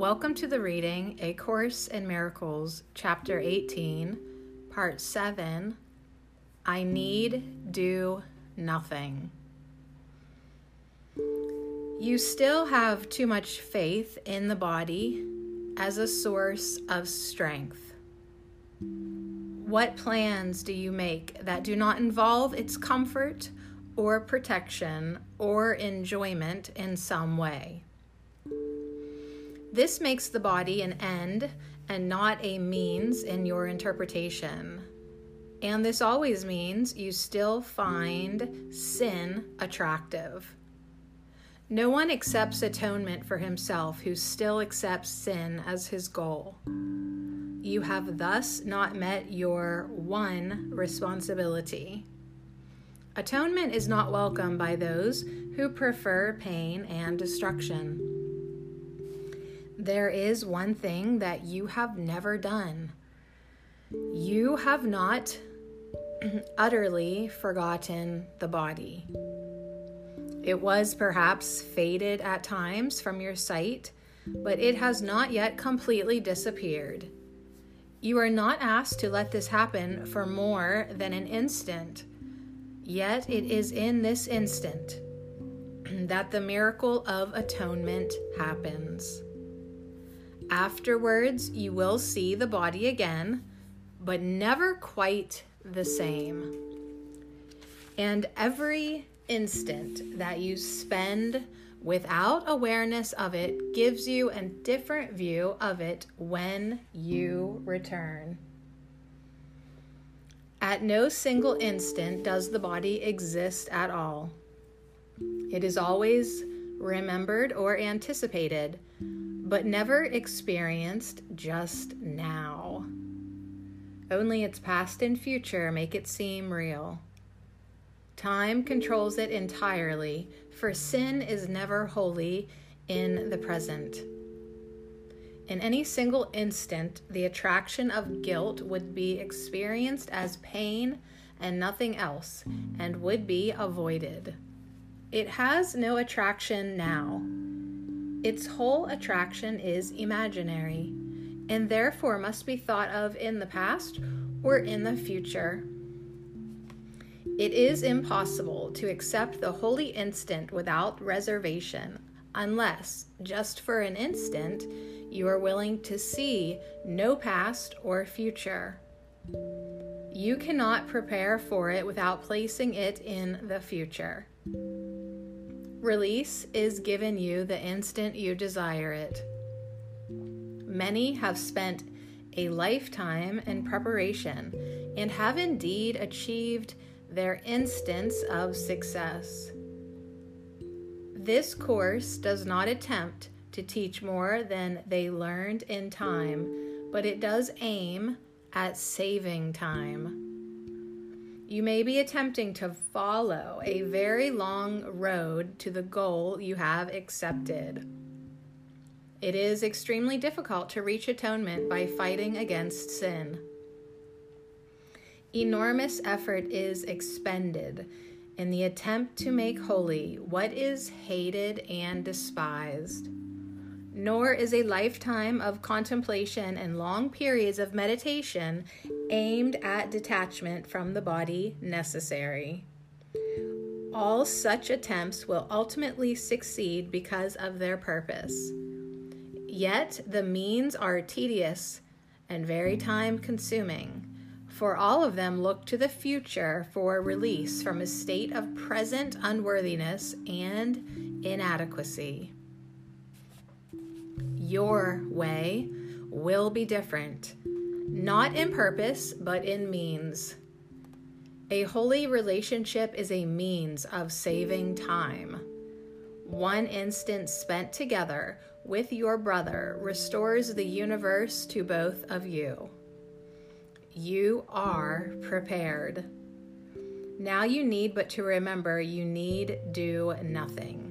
Welcome to the reading A Course in Miracles, Chapter 18, Part 7 I Need Do Nothing. You still have too much faith in the body as a source of strength. What plans do you make that do not involve its comfort or protection or enjoyment in some way? This makes the body an end and not a means in your interpretation. And this always means you still find sin attractive. No one accepts atonement for himself who still accepts sin as his goal. You have thus not met your one responsibility. Atonement is not welcome by those who prefer pain and destruction. There is one thing that you have never done. You have not utterly forgotten the body. It was perhaps faded at times from your sight, but it has not yet completely disappeared. You are not asked to let this happen for more than an instant, yet it is in this instant that the miracle of atonement happens. Afterwards, you will see the body again, but never quite the same. And every instant that you spend without awareness of it gives you a different view of it when you return. At no single instant does the body exist at all. It is always remembered or anticipated, but never experienced just now. Only its past and future make it seem real. Time controls it entirely, for sin is never wholly in the present. In any single instant, the attraction of guilt would be experienced as pain and nothing else, and would be avoided. It has no attraction now. Its whole attraction is imaginary, and therefore must be thought of in the past or in the future. It is impossible to accept the holy instant without reservation, unless, just for an instant, you are willing to see no past or future. You cannot prepare for it without placing it in the future. Release is given you the instant you desire it. Many have spent a lifetime in preparation and have indeed achieved their instants of success. This course does not attempt to teach more than they learned in time, but it does aim at saving time. You may be attempting to follow a very long road to the goal you have accepted. It is extremely difficult to reach atonement by fighting against sin. Enormous effort is expended in the attempt to make holy what is hated and despised nor is a lifetime of contemplation and long periods of meditation aimed at detachment from the body necessary. All such attempts will ultimately succeed because of their purpose. Yet the means are tedious and very time consuming, for all of them look to the future for release from a state of present unworthiness and inadequacy your way will be different, not in purpose, but in means. A holy relationship is a means of saving time. One instant spent together with your brother restores the universe to both of you. You are prepared. Now you need but to remember you need do nothing.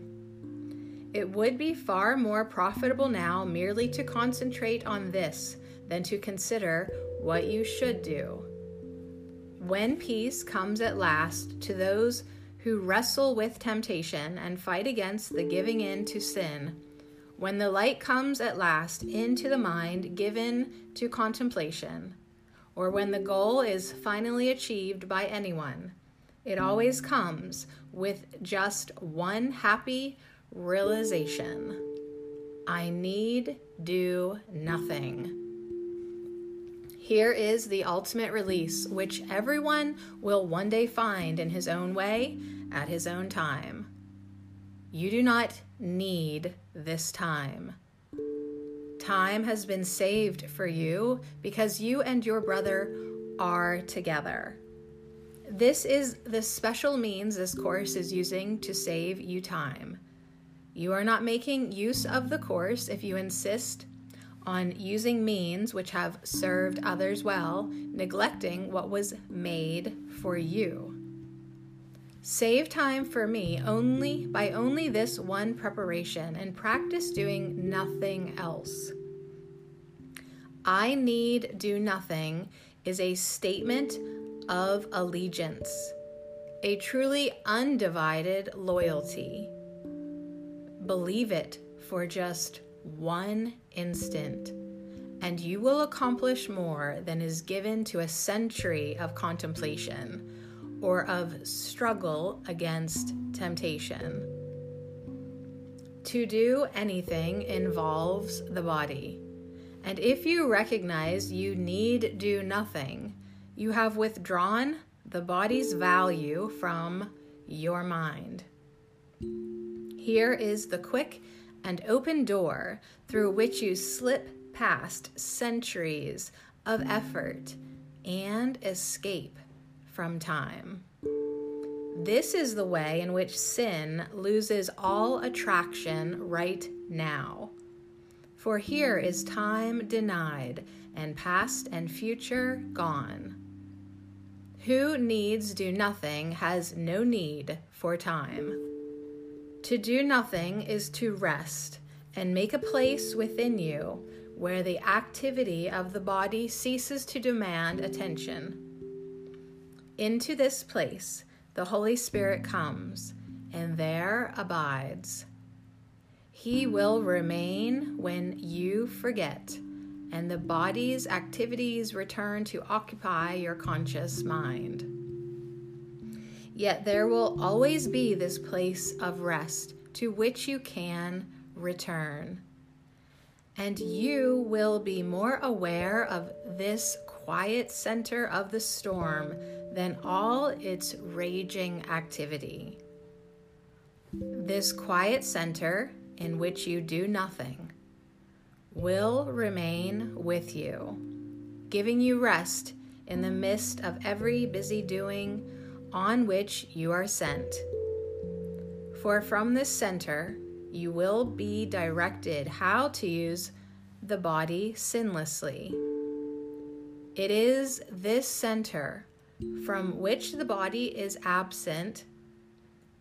It would be far more profitable now merely to concentrate on this than to consider what you should do. When peace comes at last to those who wrestle with temptation and fight against the giving in to sin, when the light comes at last into the mind given to contemplation, or when the goal is finally achieved by anyone, it always comes with just one happy realization I need do nothing. Here is the ultimate release, which everyone will one day find in his own way at his own time. You do not need this time. Time has been saved for you because you and your brother are together. This is the special means this course is using to save you time. You are not making use of the course if you insist on using means which have served others well, neglecting what was made for you. Save time for me only by only this one preparation and practice doing nothing else. I need do nothing is a statement of allegiance, a truly undivided loyalty. Believe it for just one instant, and you will accomplish more than is given to a century of contemplation or of struggle against temptation. To do anything involves the body. And if you recognize you need do nothing, you have withdrawn the body's value from your mind. Here is the quick and open door through which you slip past centuries of effort and escape from time. This is the way in which sin loses all attraction right now. For here is time denied, and past and future gone. Who needs do nothing has no need for time. To do nothing is to rest and make a place within you where the activity of the body ceases to demand attention. Into this place, the Holy Spirit comes and there abides. He will remain when you forget, and the body's activities return to occupy your conscious mind. Yet there will always be this place of rest to which you can return. And you will be more aware of this quiet center of the storm than all its raging activity. This quiet center, in which you do nothing, will remain with you, giving you rest in the midst of every busy doing on which you are sent. For from this center, you will be directed how to use the body sinlessly. It is this center from which the body is absent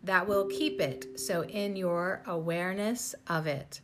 that will keep it so in your awareness of it.